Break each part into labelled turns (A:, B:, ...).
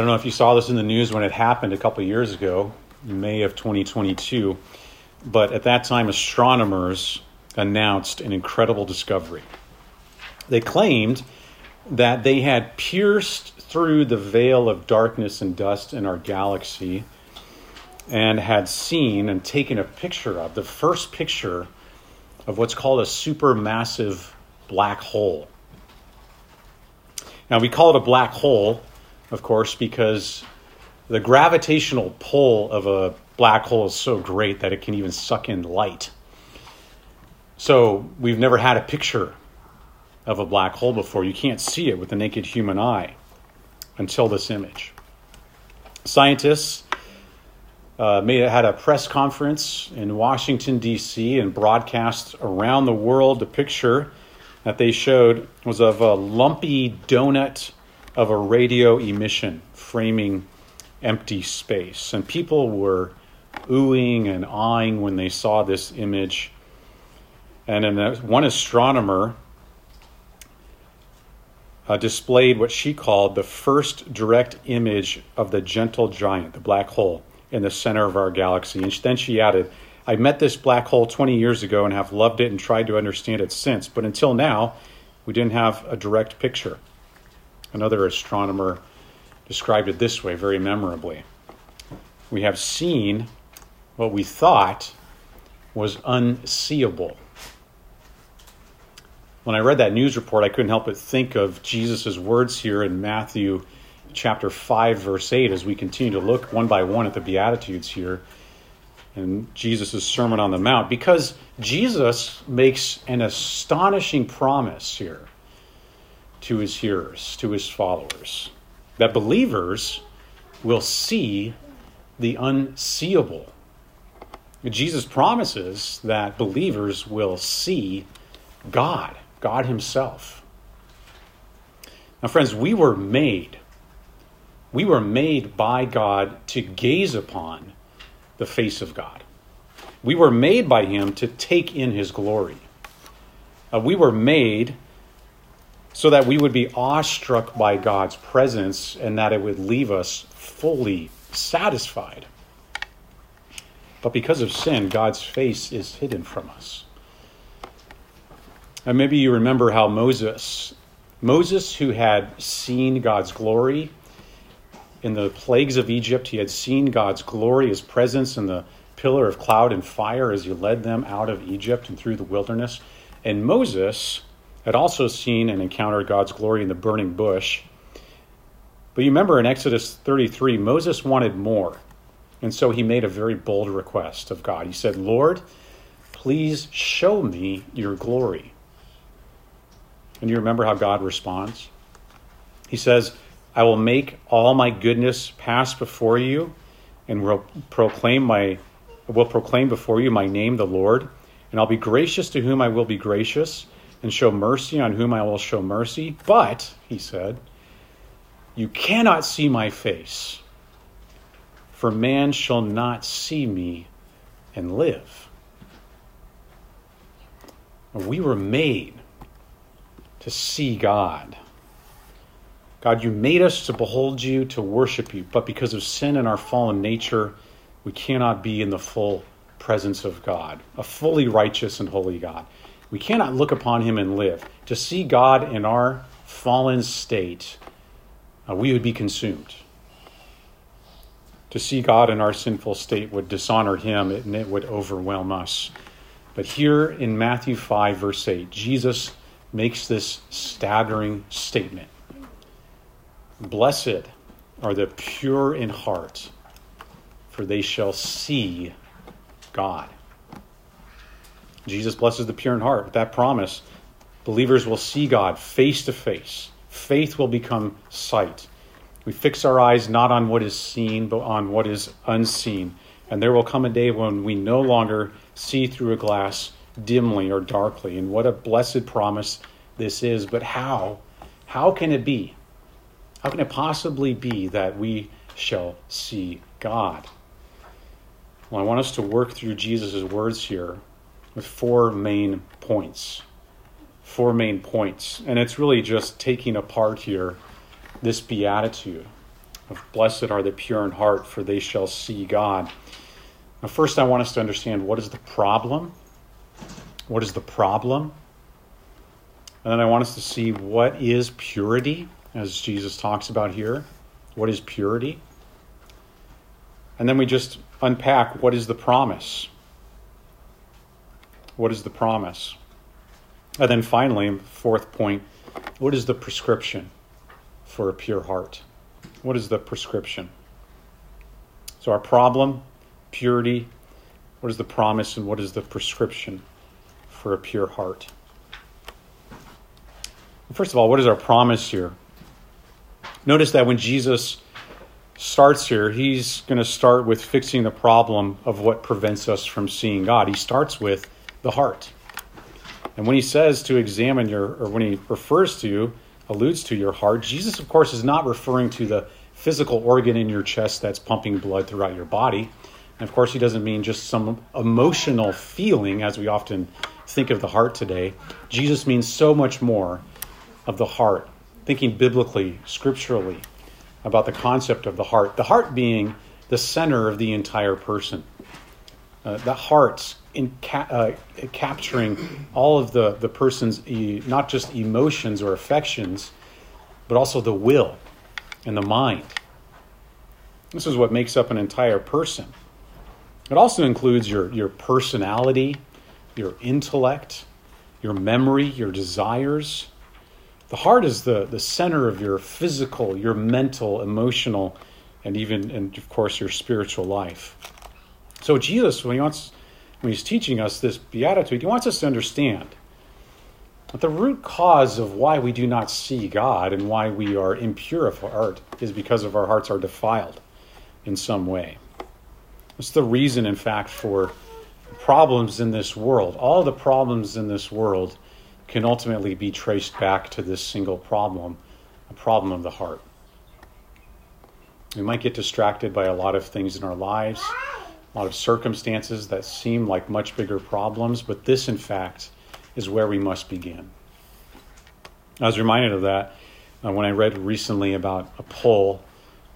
A: don't know if you saw this in the news when it happened a couple years ago, May of 2022, but at that time, astronomers announced an incredible discovery. They claimed that they had pierced through the veil of darkness and dust in our galaxy and had seen and taken a picture of the first picture of what's called a supermassive black hole. Now, we call it a black hole, of course, because the gravitational pull of a black hole is so great that it can even suck in light. So, we've never had a picture of a black hole before. You can't see it with the naked human eye until this image. Scientists uh, made, had a press conference in Washington, D.C., and broadcast around the world. The picture that they showed was of a lumpy donut of a radio emission framing empty space. And people were oohing and awing when they saw this image. And then one astronomer uh, displayed what she called the first direct image of the gentle giant, the black hole, in the center of our galaxy. And then she added, I met this black hole 20 years ago and have loved it and tried to understand it since, but until now, we didn't have a direct picture. Another astronomer described it this way very memorably We have seen what we thought was unseeable. When I read that news report, I couldn't help but think of Jesus' words here in Matthew chapter 5, verse 8, as we continue to look one by one at the Beatitudes here in Jesus' Sermon on the Mount, because Jesus makes an astonishing promise here to his hearers, to his followers, that believers will see the unseeable. Jesus promises that believers will see God, God Himself. Now, friends, we were made we were made by God to gaze upon the face of God. We were made by Him to take in His glory. Uh, we were made so that we would be awestruck by God's presence and that it would leave us fully satisfied. But because of sin, God's face is hidden from us. And maybe you remember how Moses, Moses, who had seen God's glory, in the plagues of Egypt, he had seen God's glory, his presence in the pillar of cloud and fire as he led them out of Egypt and through the wilderness. And Moses had also seen and encountered God's glory in the burning bush. But you remember in Exodus 33, Moses wanted more. And so he made a very bold request of God. He said, Lord, please show me your glory. And you remember how God responds? He says, I will make all my goodness pass before you, and will proclaim my will proclaim before you my name, the Lord. And I'll be gracious to whom I will be gracious, and show mercy on whom I will show mercy. But, he said, you cannot see my face, for man shall not see me and live. We were made to see God. God, you made us to behold you, to worship you, but because of sin and our fallen nature, we cannot be in the full presence of God, a fully righteous and holy God. We cannot look upon him and live. To see God in our fallen state, uh, we would be consumed. To see God in our sinful state would dishonor him and it would overwhelm us. But here in Matthew 5, verse 8, Jesus makes this staggering statement Blessed are the pure in heart, for they shall see God. Jesus blesses the pure in heart. With that promise, believers will see God face to face. Faith will become sight. We fix our eyes not on what is seen, but on what is unseen. And there will come a day when we no longer see through a glass dimly or darkly. And what a blessed promise this is. But how? How can it be? How can it possibly be that we shall see God? Well, I want us to work through Jesus' words here with four main points. Four main points. And it's really just taking apart here this beatitude. of blessed are the pure in heart, for they shall see God. Now, first, I want us to understand what is the problem. What is the problem? And then I want us to see what is purity, as Jesus talks about here. What is purity? And then we just unpack what is the promise. What is the promise? And then finally, fourth point, what is the prescription for a pure heart? What is the prescription? So, our problem, purity, what is the promise, and what is the prescription for a pure heart? First of all, what is our promise here? Notice that when Jesus starts here, he's going to start with fixing the problem of what prevents us from seeing God. He starts with the heart. And when he says to examine your, or when he refers to, alludes to your heart, Jesus, of course, is not referring to the physical organ in your chest that's pumping blood throughout your body. And of course, he doesn't mean just some emotional feeling, as we often think of the heart today. Jesus means so much more of the heart, thinking biblically, scripturally about the concept of the heart. The heart being the center of the entire person. Uh, the heart's in ca- uh, capturing all of the, the person's e- not just emotions or affections, but also the will and the mind. This is what makes up an entire person. It also includes your, your personality, your intellect, your memory, your desires. The heart is the, the center of your physical, your mental, emotional, and even, and of course, your spiritual life. So Jesus, when he wants when he's teaching us this beatitude, he wants us to understand that the root cause of why we do not see God and why we are impure of heart is because of our hearts are defiled in some way. It's the reason, in fact, for problems in this world. All the problems in this world can ultimately be traced back to this single problem, a problem of the heart. We might get distracted by a lot of things in our lives a lot of circumstances that seem like much bigger problems, but this, in fact, is where we must begin. I was reminded of that uh, when I read recently about a poll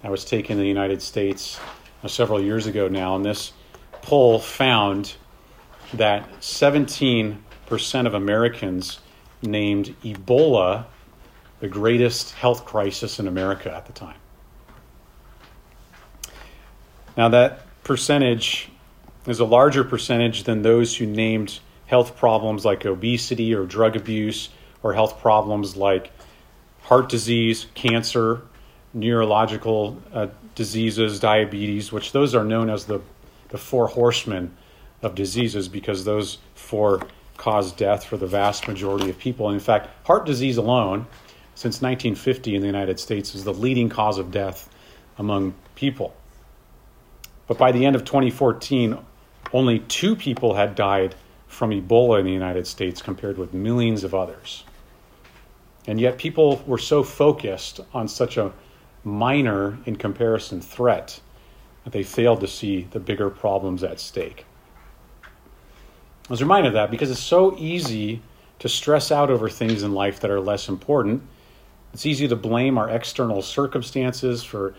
A: that was taken in the United States uh, several years ago now, and this poll found that 17% of Americans named Ebola the greatest health crisis in America at the time. Now, that percentage is a larger percentage than those who named health problems like obesity or drug abuse or health problems like heart disease, cancer, neurological uh, diseases, diabetes, which those are known as the, the four horsemen of diseases because those four cause death for the vast majority of people. And in fact, heart disease alone, since 1950 in the United States, is the leading cause of death among people. But by the end of 2014, only two people had died from Ebola in the United States compared with millions of others. And yet, people were so focused on such a minor, in comparison, threat that they failed to see the bigger problems at stake. I was reminded of that because it's so easy to stress out over things in life that are less important. It's easy to blame our external circumstances for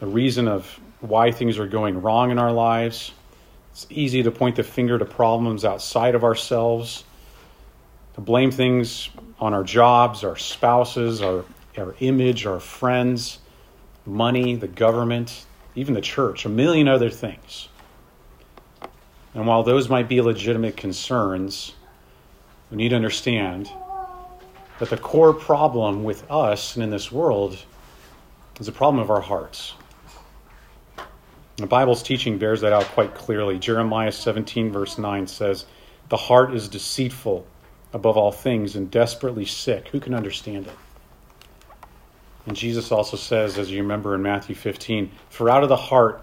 A: the reason of why things are going wrong in our lives. It's easy to point the finger to problems outside of ourselves, to blame things on our jobs, our spouses, our, our image, our friends, money, the government, even the church, a million other things. And while those might be legitimate concerns, we need to understand that the core problem with us and in this world is a problem of our hearts. The Bible's teaching bears that out quite clearly. Jeremiah 17, verse 9 says, The heart is deceitful above all things and desperately sick. Who can understand it? And Jesus also says, as you remember in Matthew 15, For out of the heart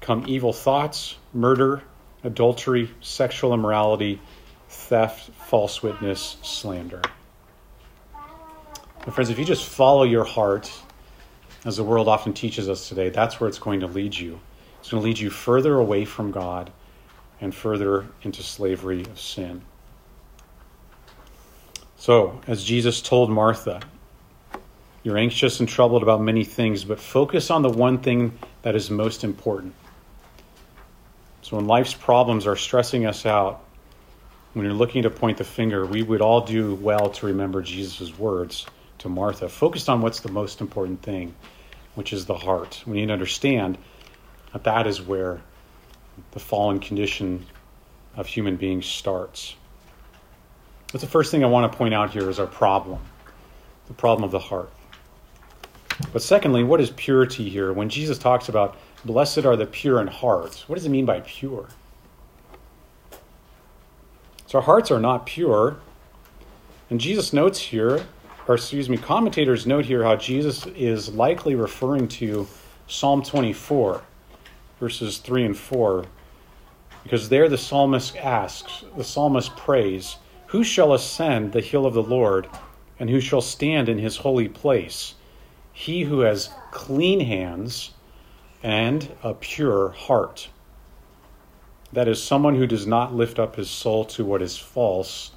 A: come evil thoughts, murder, adultery, sexual immorality, theft, false witness, slander. My friends, if you just follow your heart, as the world often teaches us today, that's where it's going to lead you. It's going to lead you further away from God and further into slavery of sin. So, as Jesus told Martha, You're anxious and troubled about many things, but focus on the one thing that is most important. So, when life's problems are stressing us out, when you're looking to point the finger, we would all do well to remember Jesus' words to Martha. Focused on what's the most important thing, which is the heart. We need to understand that that is where the fallen condition of human beings starts. But the first thing I want to point out here is our problem the problem of the heart. But secondly, what is purity here? When Jesus talks about blessed are the pure in heart, what does it mean by pure? So our hearts are not pure. And Jesus notes here, or excuse me, commentators note here how Jesus is likely referring to Psalm 24, verses 3 and 4. Because there the psalmist asks, the psalmist prays, Who shall ascend the hill of the Lord, and who shall stand in his holy place? he who has clean hands and a pure heart. That is, someone who does not lift up his soul to what is false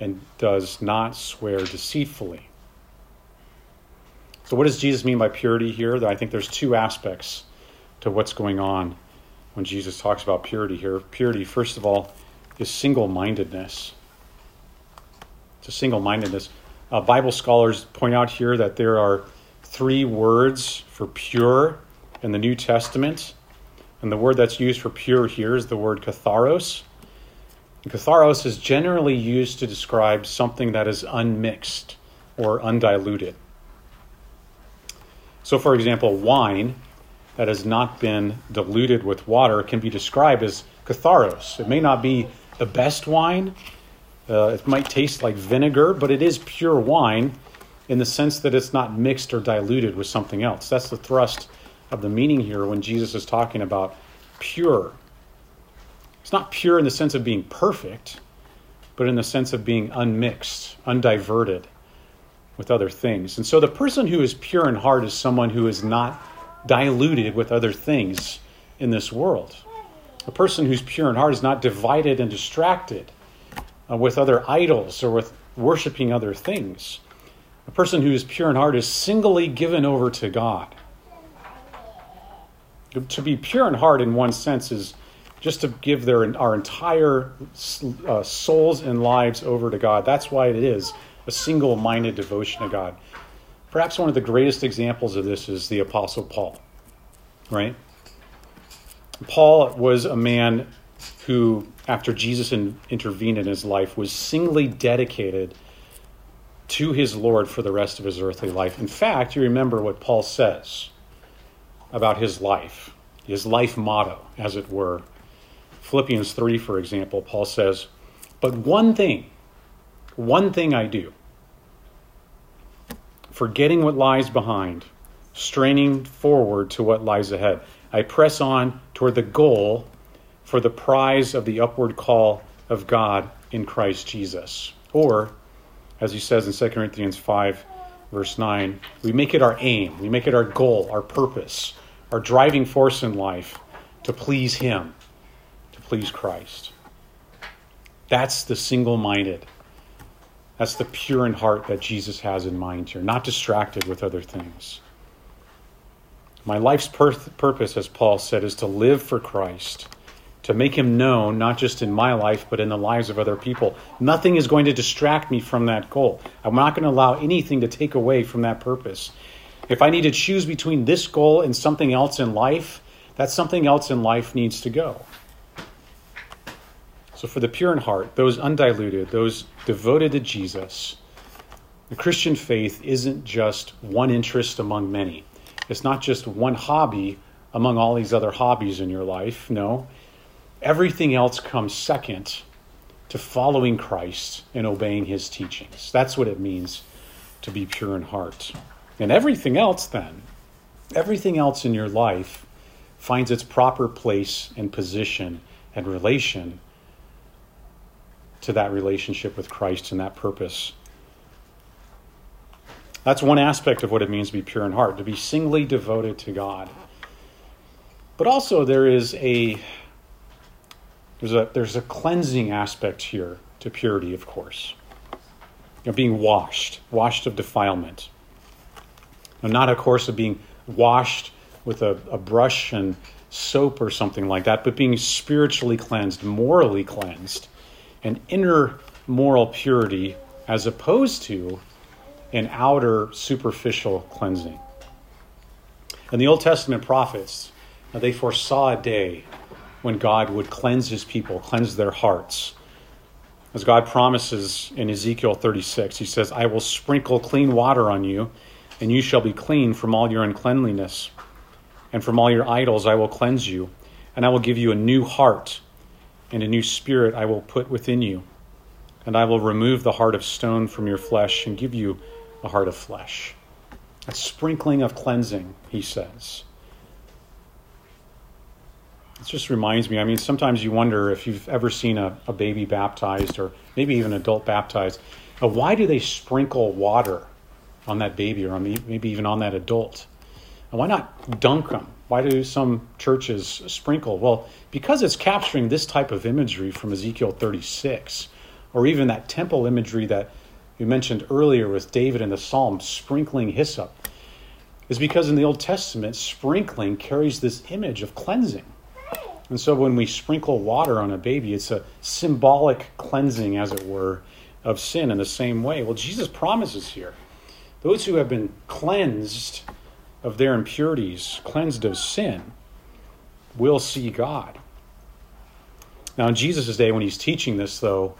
A: and does not swear deceitfully. So, what does Jesus mean by purity here? I think there's two aspects to what's going on when Jesus talks about purity here. Purity, first of all, is single mindedness. It's a single mindedness. Uh, Bible scholars point out here that there are three words for pure in the New Testament. And the word that's used for pure here is the word katharos. And katharos is generally used to describe something that is unmixed or undiluted. So, for example, wine that has not been diluted with water can be described as katharos. It may not be the best wine, uh, it might taste like vinegar, but it is pure wine in the sense that it's not mixed or diluted with something else. That's the thrust of the meaning here when Jesus is talking about pure. It's not pure in the sense of being perfect, but in the sense of being unmixed, undiverted with other things. And so the person who is pure in heart is someone who is not diluted with other things in this world. A person who's pure in heart is not divided and distracted uh, with other idols or with worshiping other things. A person who is pure in heart is singly given over to God. To be pure in heart, in one sense, is just to give their our entire uh, souls and lives over to God. That's why it is a single-minded devotion to God. Perhaps one of the greatest examples of this is the Apostle Paul. Right? Paul was a man who, after Jesus in, intervened in his life, was singly dedicated to his Lord for the rest of his earthly life. In fact, you remember what Paul says about his life, his life motto, as it were. Philippians 3, for example, Paul says, But one thing, one thing I do, forgetting what lies behind, straining forward to what lies ahead. I press on toward the goal for the prize of the upward call of God in Christ Jesus. Or, as he says in 2 Corinthians 5, verse 9, we make it our aim, we make it our goal, our purpose, our driving force in life to please him, to please Christ. That's the single minded. That's the pure in heart that Jesus has in mind here, not distracted with other things. My life's purpose, as Paul said, is to live for Christ to make him known, not just in my life, but in the lives of other people. Nothing is going to distract me from that goal. I'm not going to allow anything to take away from that purpose. If I need to choose between this goal and something else in life, that something else in life needs to go. So, for the pure in heart, those undiluted, those devoted to Jesus, the Christian faith isn't just one interest among many. It's not just one hobby among all these other hobbies in your life. No, Everything else comes second to following Christ and obeying his teachings. That's what it means to be pure in heart. And everything else, then, everything else in your life finds its proper place and position and relation to that relationship with Christ and that purpose. That's one aspect of what it means to be pure in heart, to be singly devoted to God. But also, there is a there's a, there's a cleansing aspect here to purity, of course. You know, being washed, washed of defilement. not of course of being washed with a, a brush and soap or something like that, but being spiritually cleansed, morally cleansed, an inner moral purity as opposed to an outer superficial cleansing. And the Old Testament prophets, uh, they foresaw a day when God would cleanse his people, cleanse their hearts. As God promises in Ezekiel 36, he says, I will sprinkle clean water on you, and you shall be clean from all your uncleanliness. And from all your idols I will cleanse you, and I will give you a new heart, and a new spirit I will put within you. And I will remove the heart of stone from your flesh and give you a heart of flesh. A sprinkling of cleansing, he says. It just reminds me, I mean, sometimes you wonder if you've ever seen a, a baby baptized or maybe even an adult baptized. Why do they sprinkle water on that baby or on the, maybe even on that adult? And why not dunk them? Why do some churches sprinkle? Well, because it's capturing this type of imagery from Ezekiel 36, or even that temple imagery that you mentioned earlier with David in the Psalm, sprinkling hyssop, is because in the Old Testament, sprinkling carries this image of cleansing. And so when we sprinkle water on a baby, it's a symbolic cleansing, as it were, of sin in the same way. Well, Jesus promises here those who have been cleansed of their impurities, cleansed of sin, will see God. Now, in Jesus' day, when he's teaching this, though,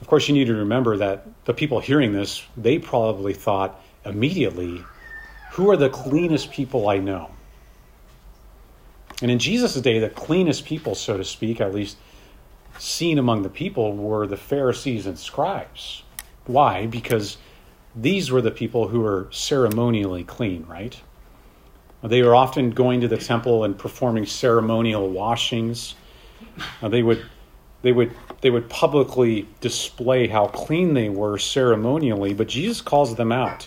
A: of course, you need to remember that the people hearing this, they probably thought immediately, who are the cleanest people I know? And in Jesus' day, the cleanest people, so to speak, at least seen among the people, were the Pharisees and scribes. Why? Because these were the people who were ceremonially clean, right? They were often going to the temple and performing ceremonial washings. Uh, they would, they would, they would publicly display how clean they were ceremonially, but Jesus calls them out.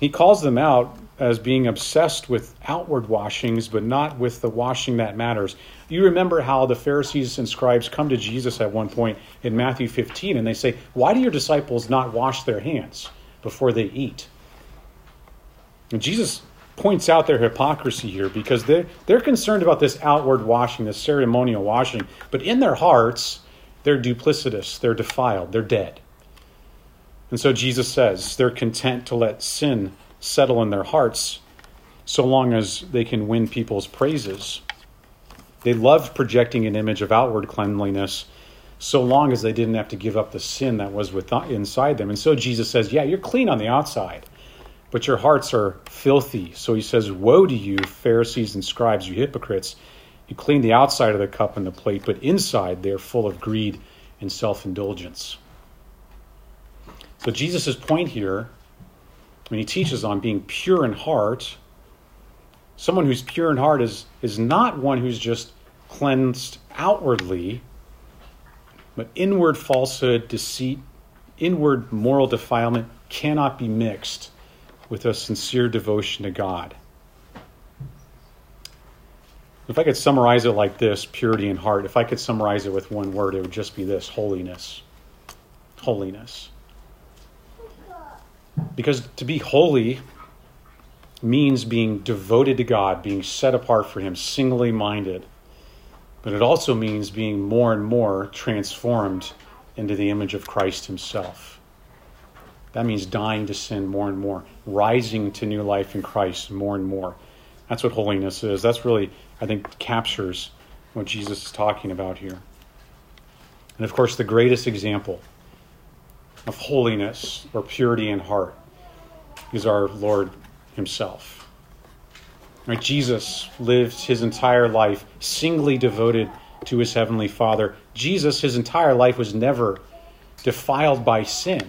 A: He calls them out as being obsessed with outward washings, but not with the washing that matters. You remember how the Pharisees and scribes come to Jesus at one point in Matthew 15 and they say, Why do your disciples not wash their hands before they eat? And Jesus points out their hypocrisy here because they're, they're concerned about this outward washing, this ceremonial washing, but in their hearts, they're duplicitous, they're defiled, they're dead. And so Jesus says they're content to let sin settle in their hearts so long as they can win people's praises. They loved projecting an image of outward cleanliness so long as they didn't have to give up the sin that was with, inside them. And so Jesus says, Yeah, you're clean on the outside, but your hearts are filthy. So he says, Woe to you, Pharisees and scribes, you hypocrites! You clean the outside of the cup and the plate, but inside they are full of greed and self indulgence. So Jesus' point here when he teaches on being pure in heart, someone who's pure in heart is, is not one who's just cleansed outwardly, but inward falsehood, deceit, inward moral defilement cannot be mixed with a sincere devotion to God. If I could summarize it like this purity in heart, if I could summarize it with one word, it would just be this holiness. Holiness. Because to be holy means being devoted to God, being set apart for Him, singly minded. But it also means being more and more transformed into the image of Christ Himself. That means dying to sin more and more, rising to new life in Christ more and more. That's what holiness is. That's really, I think, captures what Jesus is talking about here. And of course, the greatest example of holiness or purity in heart is our Lord Himself. Right? Jesus lived his entire life singly devoted to his heavenly Father. Jesus, his entire life was never defiled by sin.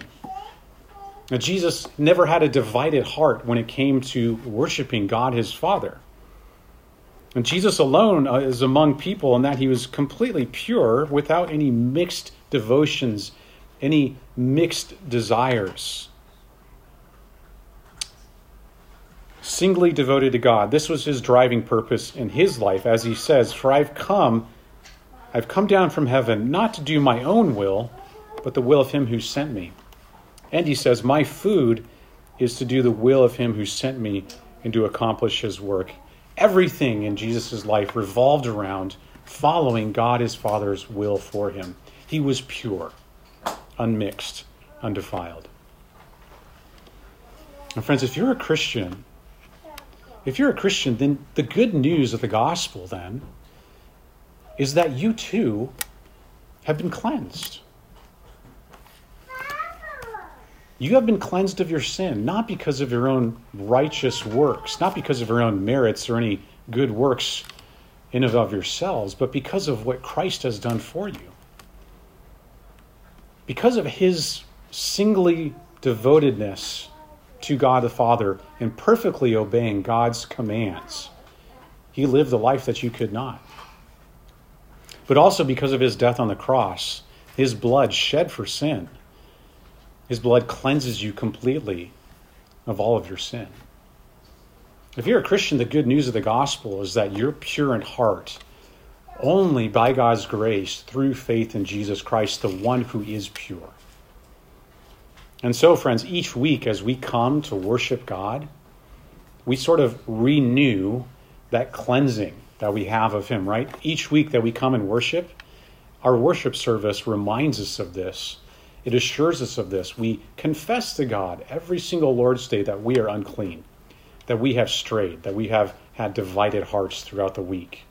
A: Now, Jesus never had a divided heart when it came to worshiping God his Father. And Jesus alone uh, is among people in that he was completely pure without any mixed devotions any mixed desires. Singly devoted to God. This was his driving purpose in his life, as he says, For I've come, I've come down from heaven not to do my own will, but the will of him who sent me. And he says, My food is to do the will of him who sent me and to accomplish his work. Everything in Jesus' life revolved around following God his Father's will for him. He was pure, unmixed, undefiled. And friends, if you're a Christian, if you're a Christian, then the good news of the gospel then is that you too have been cleansed. You have been cleansed of your sin, not because of your own righteous works, not because of your own merits or any good works in and of yourselves, but because of what Christ has done for you. Because of his singly devotedness to God the Father and perfectly obeying God's commands, he lived the life that you could not. But also because of his death on the cross, his blood shed for sin his blood cleanses you completely of all of your sin. If you're a Christian, the good news of the gospel is that you're pure in heart only by God's grace through faith in Jesus Christ, the one who is pure. And so, friends, each week as we come to worship God, we sort of renew that cleansing that we have of Him, right? Each week that we come and worship, our worship service reminds us of this it assures us of this. We confess to God every single Lord's Day that we are unclean, that we have strayed, that we have had divided hearts throughout the week.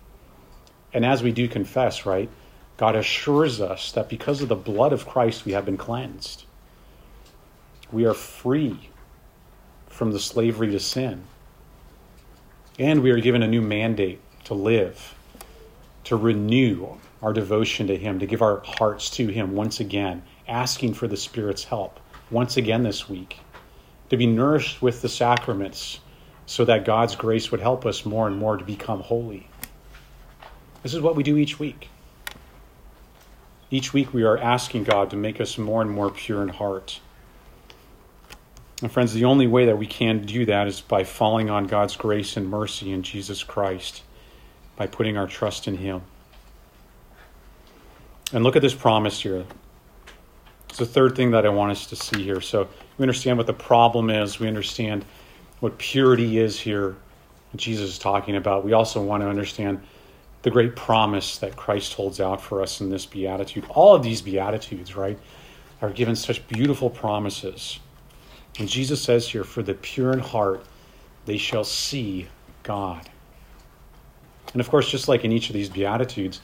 A: And as we do confess, right, God assures us that because of the blood of Christ, we have been cleansed. We are free from the slavery to sin. And we are given a new mandate to live, to renew our devotion to Him, to give our hearts to Him once again asking for the Spirit's help once again this week, to be nourished with the sacraments so that God's grace would help us more and more to become holy. This is what we do each week. Each week we are asking God to make us more and more pure in heart. And friends, the only way that we can do that is by falling on God's grace and mercy in Jesus Christ, by putting our trust in Him. And look at this promise here it's the third thing that I want us to see here. So we understand what the problem is, we understand what purity is here, Jesus is talking about. We also want to understand the great promise that Christ holds out for us in this beatitude. All of these beatitudes, right, are given such beautiful promises. And Jesus says here, For the pure in heart, they shall see God. And of course, just like in each of these beatitudes,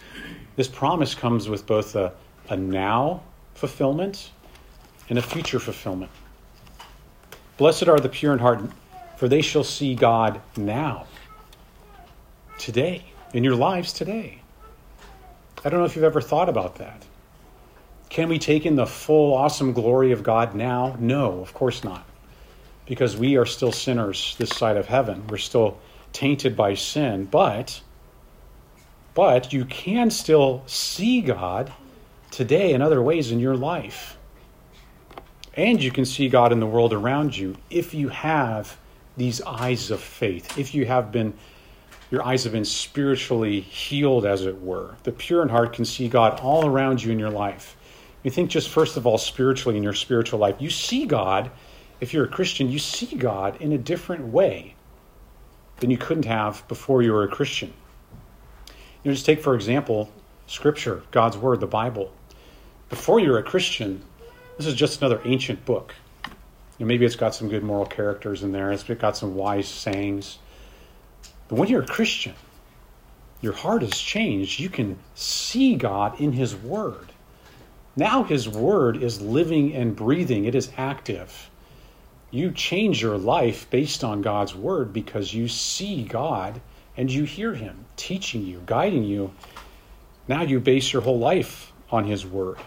A: this promise comes with both a, a now fulfillment and a future fulfillment. Blessed are the pure in heart, for they shall see God now, today, in your lives today. I don't know if you've ever thought about that. Can we take in the full, awesome glory of God now? No, of course not. Because we are still sinners this side of heaven. We're still tainted by sin. But, but you can still see God today in other ways in your life. And you can see God in the world around you if you have these eyes of faith, if you have been, your eyes have been spiritually healed, as it were. The pure in heart can see God all around you in your life. You think just first of all spiritually in your spiritual life. You see God, if you're a Christian, you see God in a different way than you couldn't have before you were a Christian. You know, just take, for example, Scripture, God's Word, the Bible before you're a Christian, this is just another ancient book. You know, maybe it's got some good moral characters in there, it's got some wise sayings. But when you're a Christian, your heart has changed. You can see God in His Word. Now His Word is living and breathing, it is active. You change your life based on God's Word because you see God and you hear Him teaching you, guiding you. Now you base your whole life on His Word.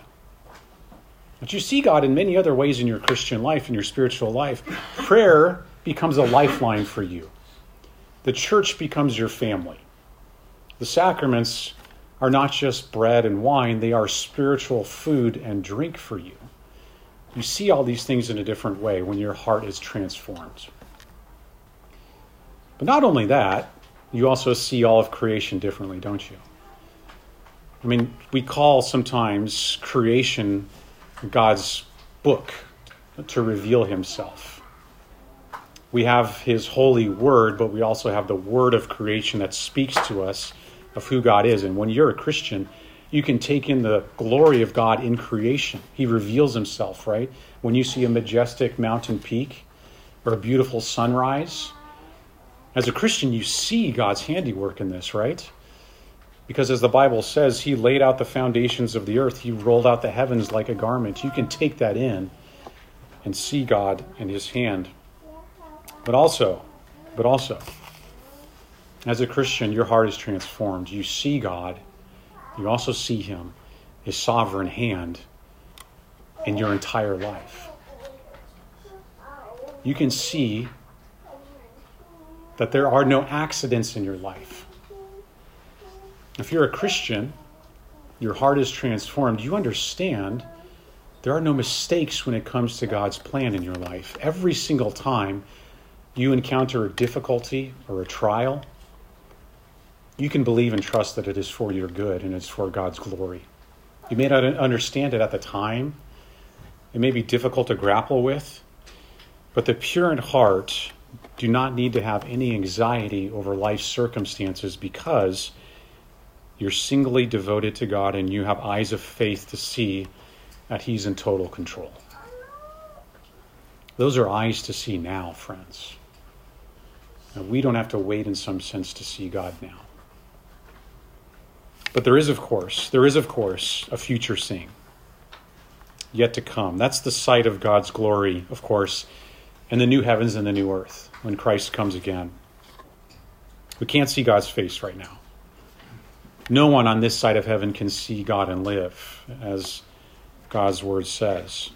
A: But you see God in many other ways in your Christian life, in your spiritual life. Prayer becomes a lifeline for you. The church becomes your family. The sacraments are not just bread and wine, they are spiritual food and drink for you. You see all these things in a different way when your heart is transformed. But not only that, you also see all of creation differently, don't you? I mean, we call sometimes creation God's book to reveal himself. We have his holy word, but we also have the word of creation that speaks to us of who God is. And when you're a Christian, you can take in the glory of God in creation. He reveals himself, right? When you see a majestic mountain peak or a beautiful sunrise, as a Christian, you see God's handiwork in this, right? Because as the Bible says, He laid out the foundations of the earth, He rolled out the heavens like a garment. You can take that in and see God and His hand. But also, but also, as a Christian, your heart is transformed. You see God, you also see Him, His sovereign hand in your entire life. You can see that there are no accidents in your life. If you're a Christian, your heart is transformed, you understand there are no mistakes when it comes to God's plan in your life. Every single time you encounter a difficulty or a trial, you can believe and trust that it is for your good and it's for God's glory. You may not understand it at the time, it may be difficult to grapple with, but the pure in heart do not need to have any anxiety over life's circumstances because you're singly devoted to God and you have eyes of faith to see that He's in total control. Those are eyes to see now, friends. Now, we don't have to wait in some sense to see God now. But there is, of course, there is, of course, a future seeing yet to come. That's the sight of God's glory, of course, and the new heavens and the new earth when Christ comes again. We can't see God's face right now. No one on this side of heaven can see God and live, as God's word says.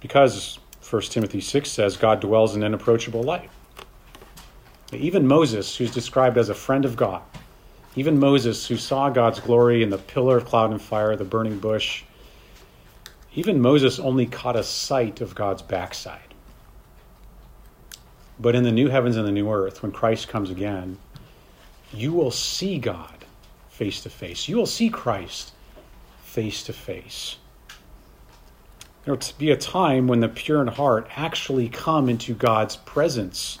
A: Because 1 Timothy 6 says God dwells in inapproachable light. Even Moses, who's described as a friend of God, even Moses, who saw God's glory in the pillar of cloud and fire, the burning bush, even Moses only caught a sight of God's backside. But in the new heavens and the new earth, when Christ comes again, you will see God face to face. You will see Christ face to face. There will be a time when the pure in heart actually come into God's presence,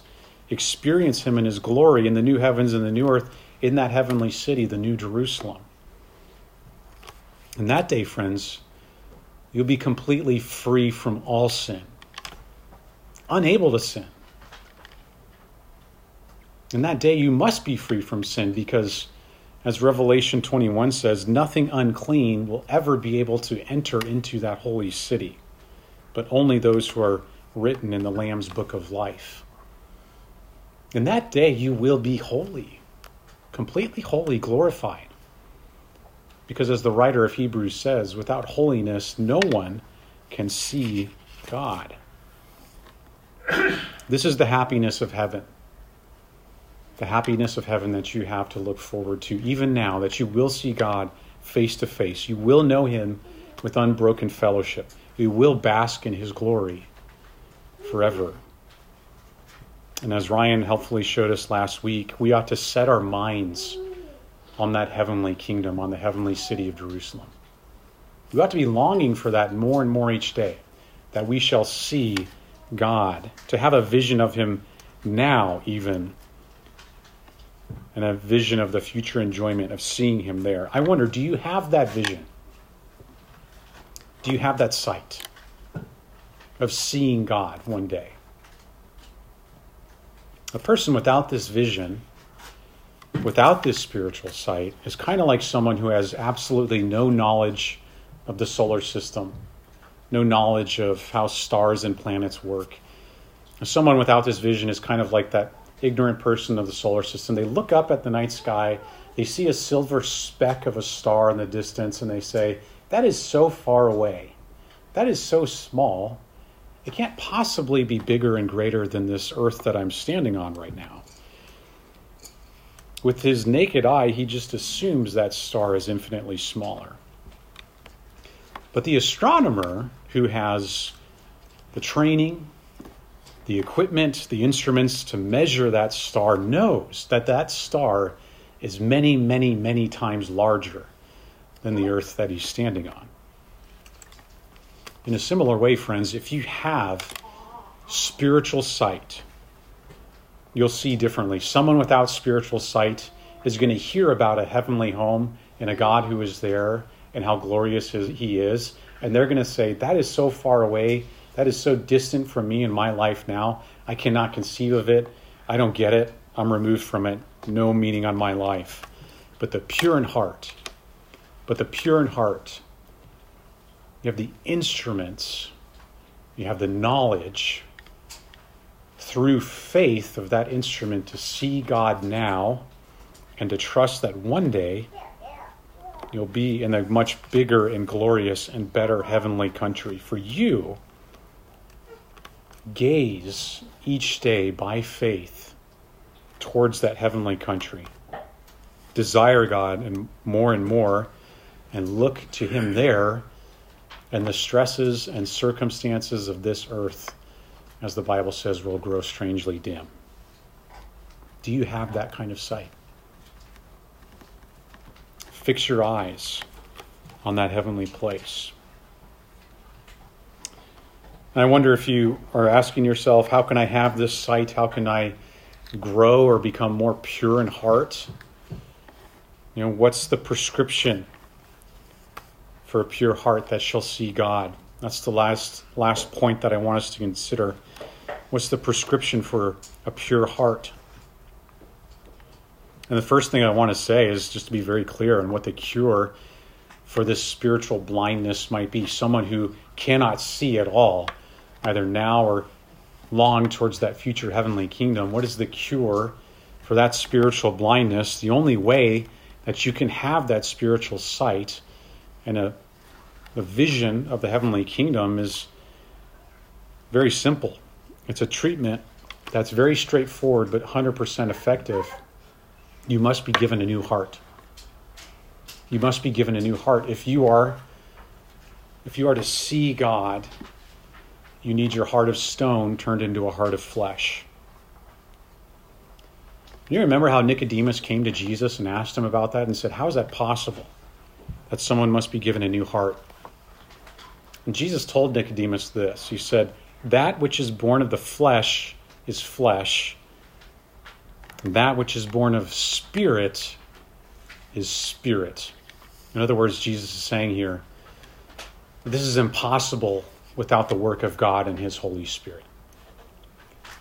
A: experience Him in His glory in the new heavens and the new earth, in that heavenly city, the New Jerusalem. In that day, friends, you'll be completely free from all sin, unable to sin. In that day, you must be free from sin because, as Revelation 21 says, nothing unclean will ever be able to enter into that holy city, but only those who are written in the Lamb's book of life. In that day, you will be holy, completely holy, glorified. Because, as the writer of Hebrews says, without holiness, no one can see God. This is the happiness of heaven the happiness of heaven that you have to look forward to, even now, that you will see God face to face. You will know Him with unbroken fellowship. You will bask in His glory forever. And as Ryan helpfully showed us last week, we ought to set our minds on that heavenly kingdom, on the heavenly city of Jerusalem. We ought to be longing for that more and more each day, that we shall see God, to have a vision of Him now, even and a vision of the future enjoyment of seeing him there. I wonder, do you have that vision? Do you have that sight of seeing God one day? A person without this vision, without this spiritual sight, is kind of like someone who has absolutely no knowledge of the solar system, no knowledge of how stars and planets work. Someone without this vision is kind of like that ignorant person of the solar system. They look up at the night sky, they see a silver speck of a star in the distance, and they say, That is so far away. That is so small. It can't possibly be bigger and greater than this earth that I'm standing on right now. With his naked eye, he just assumes that star is infinitely smaller. But the astronomer who has the training, the equipment, the instruments to measure that star knows that that star is many, many, many times larger than the earth that he's standing on. In a similar way, friends, if you have spiritual sight, you'll see differently. Someone without spiritual sight is going to hear about a heavenly home and a God who is there and how glorious he is. And they're going to say, That is so far away. That is so distant from me in my life now. I cannot conceive of it. I don't get it. I'm removed from it. No meaning on my life. But the pure in heart, but the pure in heart, you have the instruments, you have the knowledge through faith of that instrument to see God now and to trust that one day you'll be in a much bigger and glorious and better heavenly country. For you, gaze each day by faith towards that heavenly country. Desire God and more and more, and look to Him there, and the stresses and circumstances of this earth, as the Bible says, will grow strangely dim. Do you have that kind of sight? Fix your eyes on that heavenly place. And I wonder if you are asking yourself, how can I have this sight? How can I grow or become more pure in heart? You know, what's the prescription for a pure heart that shall see God? That's the last last point that I want us to consider. What's the prescription for a pure heart? And the first thing I want to say is just to be very clear on what the cure for this spiritual blindness might be. Someone who cannot see at all, either now or long towards that future heavenly kingdom. What is the cure for that spiritual blindness? The only way that you can have that spiritual sight and a, a vision of the heavenly kingdom is very simple. It's a treatment that's very straightforward but 100% effective you must be given a new heart. You must be given a new heart. If you are if you are to see God, you need your heart of stone turned into a heart of flesh. You remember how Nicodemus came to Jesus and asked him about that and said, How is that possible? That someone must be given a new heart. And Jesus told Nicodemus this He said, That which is born of the flesh is flesh, that which is born of spirit is spirit. In other words, Jesus is saying here, this is impossible without the work of God and His Holy Spirit.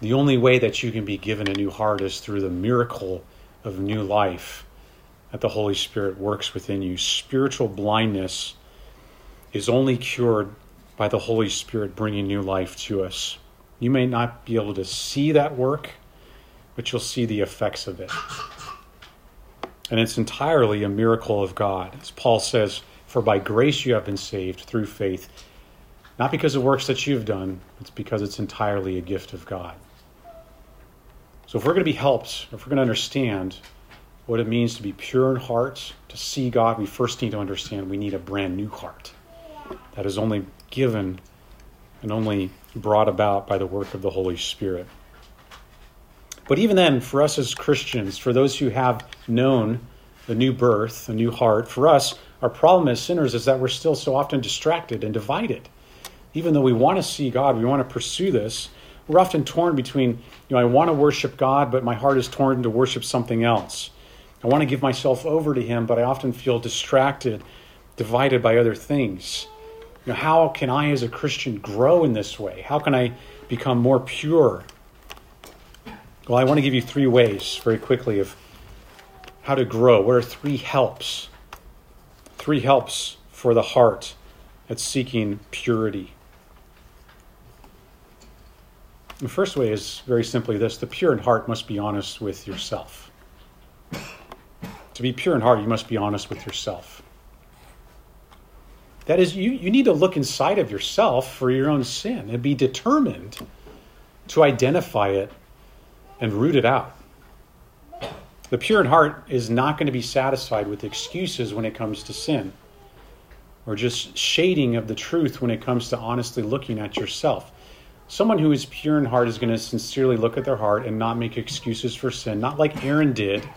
A: The only way that you can be given a new heart is through the miracle of new life that the Holy Spirit works within you. Spiritual blindness is only cured by the Holy Spirit bringing new life to us. You may not be able to see that work but you'll see the effects of it. And it's entirely a miracle of God. As Paul says, For by grace you have been saved through faith, not because of works that you've done, it's because it's entirely a gift of God. So if we're going to be helped, if we're going to understand what it means to be pure in heart, to see God, we first need to understand we need a brand new heart that is only given and only brought about by the work of the Holy Spirit. But even then, for us as Christians, for those who have known the new birth, a new heart, for us, our problem as sinners is that we're still so often distracted and divided. Even though we want to see God, we want to pursue this, we're often torn between, you know, I want to worship God, but my heart is torn to worship something else. I want to give myself over to Him, but I often feel distracted, divided by other things. You know, how can I, as a Christian, grow in this way? How can I become more pure well, I want to give you three ways very quickly of how to grow. What are three helps? Three helps for the heart that's seeking purity. The first way is very simply this the pure in heart must be honest with yourself. To be pure in heart, you must be honest with yourself. That is, you, you need to look inside of yourself for your own sin and be determined to identify it and root it out. The pure in heart is not going to be satisfied with excuses when it comes to sin or just shading of the truth when it comes to honestly looking at yourself. Someone who is pure in heart is going to sincerely look at their heart and not make excuses for sin, not like Aaron did.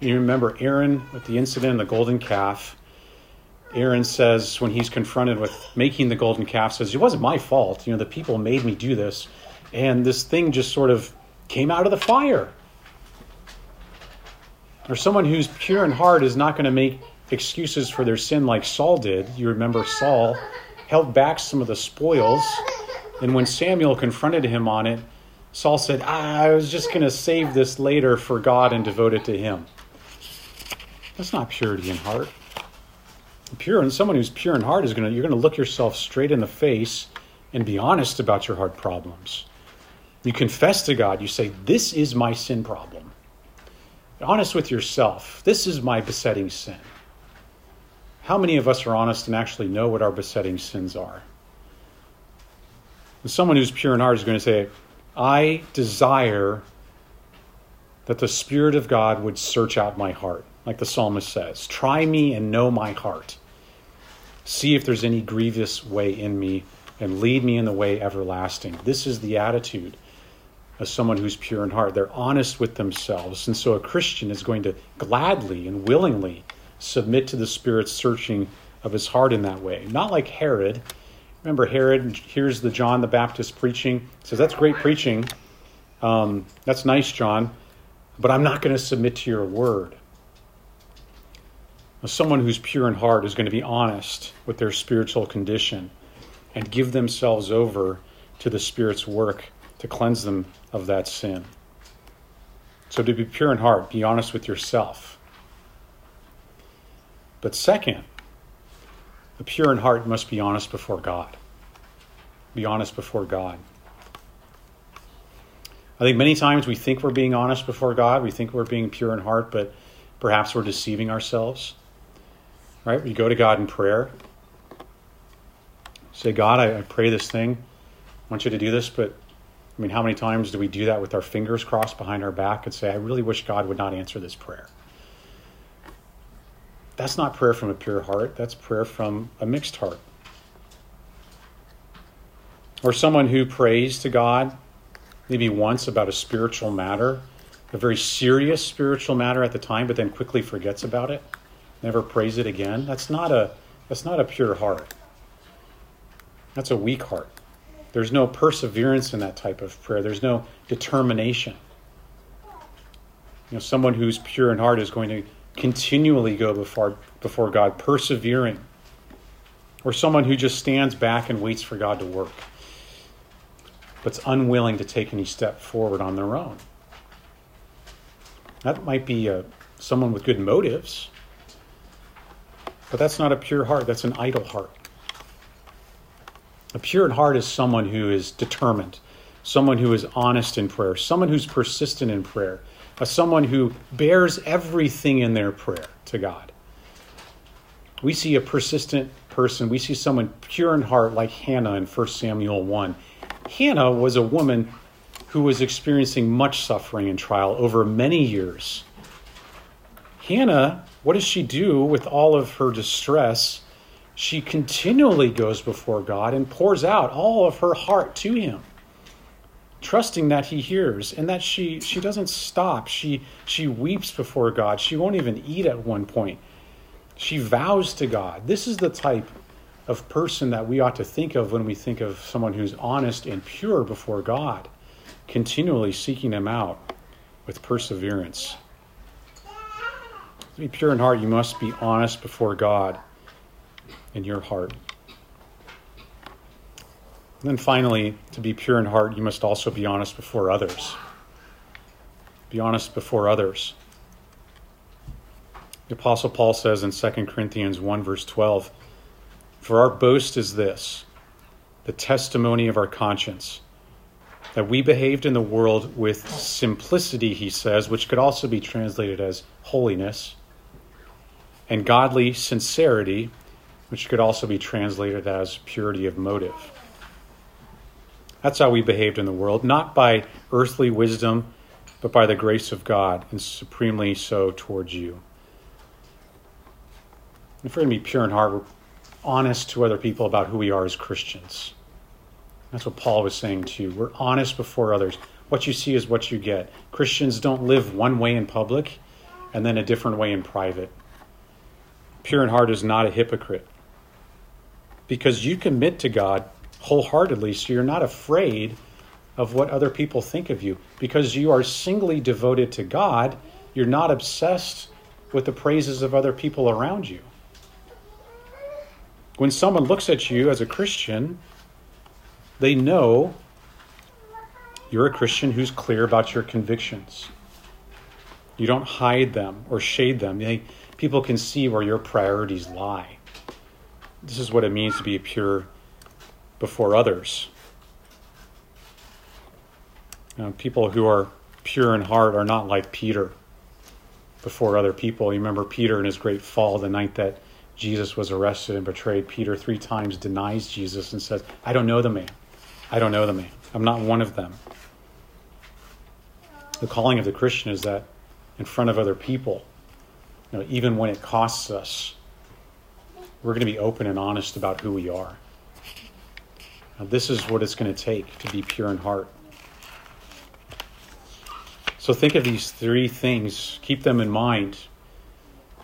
A: You remember Aaron with the incident in the golden calf. Aaron says when he's confronted with making the golden calf says it wasn't my fault. You know the people made me do this, and this thing just sort of came out of the fire. Or someone who's pure in heart is not going to make excuses for their sin like Saul did. You remember Saul held back some of the spoils, and when Samuel confronted him on it, Saul said, ah, I was just going to save this later for God and devote it to Him. That's not purity in heart. Pure and someone who's pure in heart is going to you're going to look yourself straight in the face and be honest about your heart problems. You confess to God. You say, "This is my sin problem." honest with yourself. This is my besetting sin. How many of us are honest and actually know what our besetting sins are? And someone who's pure in heart is going to say, I desire that the Spirit of God would search out my heart, like the psalmist says. Try me and know my heart. See if there's any grievous way in me and lead me in the way everlasting. This is the attitude of someone who's pure in heart. They're honest with themselves. And so a Christian is going to gladly and willingly submit to the Spirit's searching of his heart in that way. Not like Herod. Remember, Herod hears the John the Baptist preaching, says, That's great preaching. Um, that's nice, John, but I'm not going to submit to your word. Someone who's pure in heart is going to be honest with their spiritual condition and give themselves over to the Spirit's work to cleanse them of that sin. So, to be pure in heart, be honest with yourself. But second, the pure in heart must be honest before God. Be honest before God. I think many times we think we're being honest before God, we think we're being pure in heart, but perhaps we're deceiving ourselves. Right? We go to God in prayer. Say, God, I, I pray this thing. I want you to do this, but I mean, how many times do we do that with our fingers crossed behind our back and say, I really wish God would not answer this prayer? That's not prayer from a pure heart, that's prayer from a mixed heart. Or someone who prays to God maybe once about a spiritual matter, a very serious spiritual matter at the time, but then quickly forgets about it, never prays it again. That's not a that's not a pure heart. That's a weak heart. There's no perseverance in that type of prayer. There's no determination. You know, someone who's pure in heart is going to continually go before before God, persevering. Or someone who just stands back and waits for God to work, but's unwilling to take any step forward on their own. That might be a, uh, someone with good motives, but that's not a pure heart. That's an idle heart. A pure heart is someone who is determined, someone who is honest in prayer, someone who's persistent in prayer, a someone who bears everything in their prayer to God. We see a persistent person, we see someone pure in heart like Hannah in 1 Samuel 1. Hannah was a woman who was experiencing much suffering and trial over many years. Hannah, what does she do with all of her distress? she continually goes before God and pours out all of her heart to Him, trusting that He hears and that she, she doesn't stop. She, she weeps before God. She won't even eat at one point. She vows to God. This is the type of person that we ought to think of when we think of someone who's honest and pure before God, continually seeking Him out with perseverance. To be pure in heart, you must be honest before God in your heart. And then finally, to be pure in heart, you must also be honest before others. Be honest before others. The Apostle Paul says in 2 Corinthians 1, verse 12, For our boast is this, the testimony of our conscience, that we behaved in the world with simplicity, he says, which could also be translated as holiness, and godly sincerity, which could also be translated as purity of motive. That's how we behaved in the world, not by earthly wisdom, but by the grace of God, and supremely so towards you. If we're going to be pure in heart, we're honest to other people about who we are as Christians. That's what Paul was saying to you. We're honest before others. What you see is what you get. Christians don't live one way in public and then a different way in private. Pure in heart is not a hypocrite because you commit to God wholeheartedly, so you're not afraid of what other people think of you. Because you are singly devoted to God, you're not obsessed with the praises of other people around you. When someone looks at you as a Christian, they know you're a Christian who's clear about your convictions. You don't hide them or shade them. They, people can see where your priorities lie. This is what it means to be pure before others. You people who are pure in heart are not like Peter before other people. You remember Peter in his great fall, the night that Jesus was arrested and betrayed. Peter three times denies Jesus and says, I don't know the man. I don't know the man. I'm not one of them. The calling of the Christian is that in front of other people, you know, even when it costs us, we're going to be open and honest about who we are. Now, this is what it's going to take to be pure in heart. So think of these three things, keep them in mind.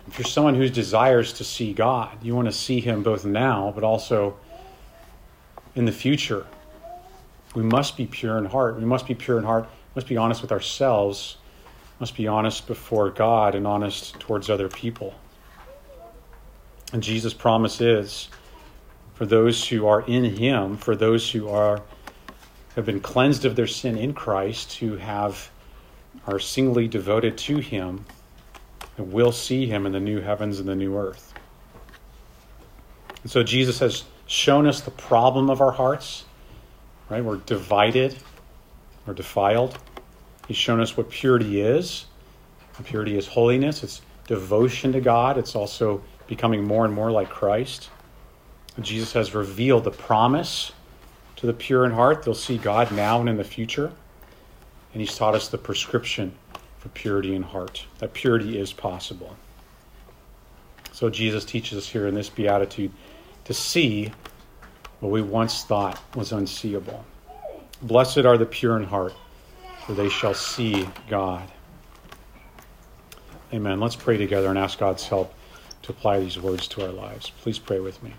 A: If you're someone who desires to see God, you want to see Him both now, but also in the future. We must be pure in heart. We must be pure in heart. We must be honest with ourselves. Must be honest before God and honest towards other people. And Jesus' promise is for those who are in Him, for those who are have been cleansed of their sin in Christ, who have are singly devoted to Him, and will see Him in the new heavens and the new earth. And so Jesus has shown us the problem of our hearts. Right, we're divided, we're defiled. He's shown us what purity is. And purity is holiness. It's devotion to God. It's also becoming more and more like Christ. Jesus has revealed the promise to the pure in heart. They'll see God now and in the future. And he's taught us the prescription for purity in heart, that purity is possible. So Jesus teaches us here in this beatitude to see what we once thought was unseeable. Blessed are the pure in heart, for they shall see God. Amen. Let's pray together and ask God's help to apply these words to our lives. Please pray with me.